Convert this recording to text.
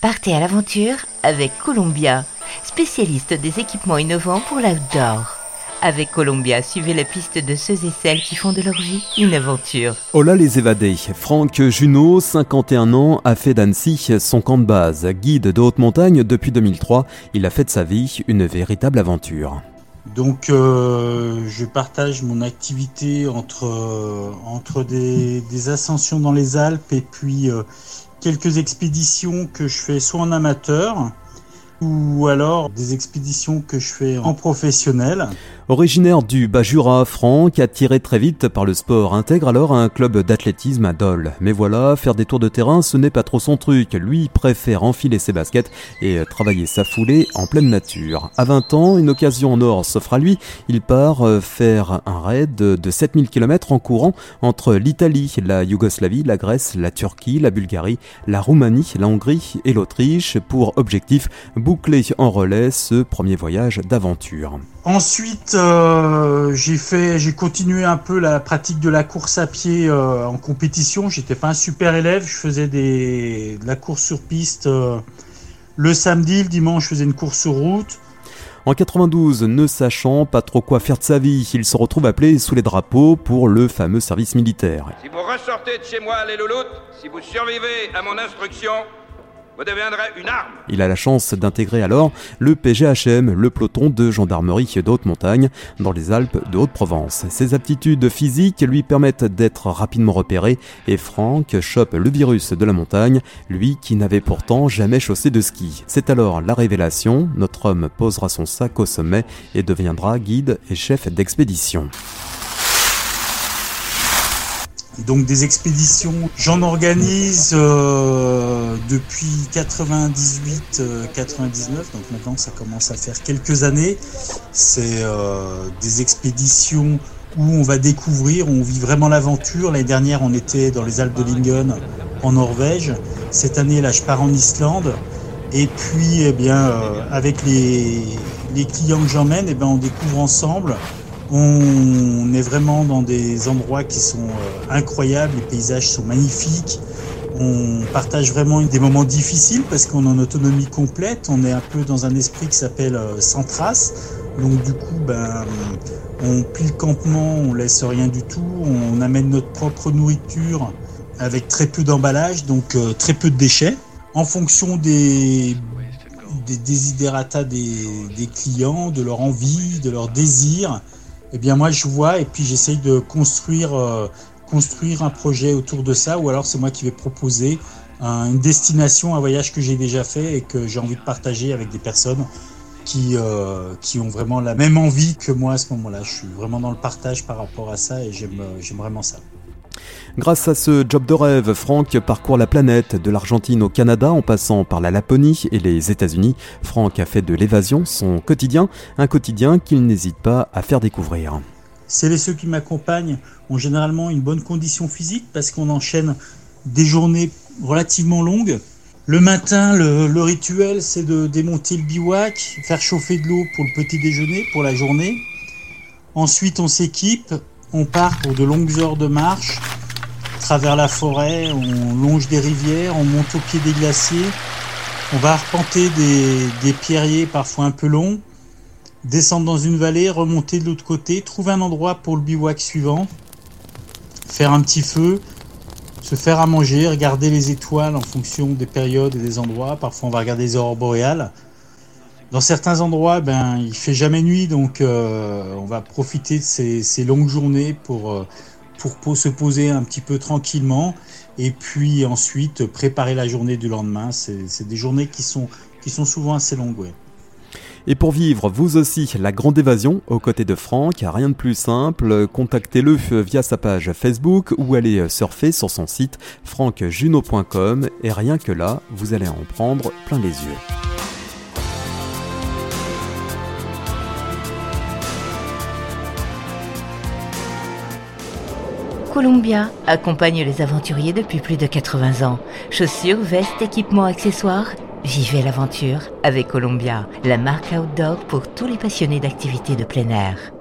Partez à l'aventure avec Columbia, spécialiste des équipements innovants pour l'outdoor. Avec Columbia, suivez la piste de ceux et celles qui font de leur vie une aventure. Hola les évadés. Franck Junot, 51 ans, a fait d'Annecy son camp de base. Guide de haute montagne depuis 2003, il a fait de sa vie une véritable aventure. Donc euh, je partage mon activité entre, euh, des, ascensions dans les Alpes et puis euh, quelques expéditions que je fais soit en amateur, ou alors des expéditions que je fais en professionnel. Originaire du Bas-Jura, Franck, attiré très vite par le sport, intègre alors un club d'athlétisme à Dole. Mais voilà, faire des tours de terrain, ce n'est pas trop son truc. Lui préfère enfiler ses baskets et travailler sa foulée en pleine nature. À 20 ans, une occasion en or s'offre à lui. Il part euh, faire un raid de 7000 km en courant entre l'Italie, la Yougoslavie, la Grèce, la Turquie, la Bulgarie, la Roumanie, la Hongrie et l'Autriche pour objectif boucler en relais ce premier voyage d'aventure. Ensuite, euh, j'ai fait, j'ai continué un peu la pratique de la course à pied euh, en compétition. J'étais pas un super élève, je faisais des, de la course sur piste euh, le samedi, le dimanche, je faisais une course sur route. En 92, ne sachant pas trop quoi faire de sa vie, il se retrouve appelé sous les drapeaux pour le fameux service militaire. Si vous ressortez de chez moi, les louloutes, si vous survivez à mon instruction, vous deviendrez une arme. Il a la chance d'intégrer alors le PGHM, le peloton de gendarmerie de haute montagne dans les Alpes de Haute-Provence. Ses aptitudes physiques lui permettent d'être rapidement repéré et Franck chope le virus de la montagne, lui qui n'avait pourtant jamais chaussé de ski. C'est alors la révélation, notre homme posera son sac au sommet et deviendra guide et chef d'expédition. Donc des expéditions, j'en organise euh, depuis 98, 99, euh, donc maintenant ça commence à faire quelques années. C'est euh, des expéditions où on va découvrir, on vit vraiment l'aventure. L'année dernière, on était dans les Alpes de Lingen en Norvège. Cette année, là, je pars en Islande. Et puis, eh bien, avec les, clients que j'emmène, eh on découvre ensemble on est vraiment dans des endroits qui sont euh, incroyables, les paysages sont magnifiques. On partage vraiment des moments difficiles parce qu'on est en autonomie complète. On est un peu dans un esprit qui s'appelle euh, sans trace. Donc du coup, ben, on plie le campement, on laisse rien du tout. On amène notre propre nourriture avec très peu d'emballage, donc euh, très peu de déchets. En fonction des, des desiderata des, des clients, de leur envie, de leur désir, eh bien moi je vois et puis j'essaye de construire, euh, construire un projet autour de ça ou alors c'est moi qui vais proposer une destination, un voyage que j'ai déjà fait et que j'ai envie de partager avec des personnes qui, euh, qui ont vraiment la même envie que moi à ce moment-là. Je suis vraiment dans le partage par rapport à ça et j'aime vraiment ça. Grâce à ce job de rêve, Franck parcourt la planète, de l'Argentine au Canada en passant par la Laponie et les États-Unis. Franck a fait de l'évasion son quotidien, un quotidien qu'il n'hésite pas à faire découvrir. C'est les ceux qui m'accompagnent ont généralement une bonne condition physique parce qu'on enchaîne des journées relativement longues. Le matin, le, le rituel, c'est de démonter le bivouac, faire chauffer de l'eau pour le petit déjeuner, pour la journée. Ensuite, on s'équipe, on part pour de longues heures de marche travers la forêt, on longe des rivières, on monte au pied des glaciers, on va arpenter des, pierriers parfois un peu longs, descendre dans une vallée, remonter de l'autre côté, trouver un endroit pour le bivouac suivant, faire un petit feu, se faire à manger, regarder les étoiles en fonction des périodes et des endroits. Parfois on va regarder les aurores boréales. Dans certains endroits, ben, il fait jamais nuit, donc euh, on va profiter de ces, longues journées pour, euh, se poser un petit peu tranquillement et puis ensuite préparer la journée du lendemain. C'est des journées qui sont, qui sont souvent assez longues. Et pour vivre vous aussi la grande évasion aux côtés de Franck, rien de plus simple, contactez-le via sa page Facebook ou allez surfer sur son site francjuno.com et rien que là, vous allez en prendre plein les yeux. Columbia accompagne les aventuriers depuis plus de 80 ans. Chaussures, vestes, équipements, accessoires. Vivez l'aventure avec Columbia, la marque outdoor pour tous les passionnés d'activités de plein air.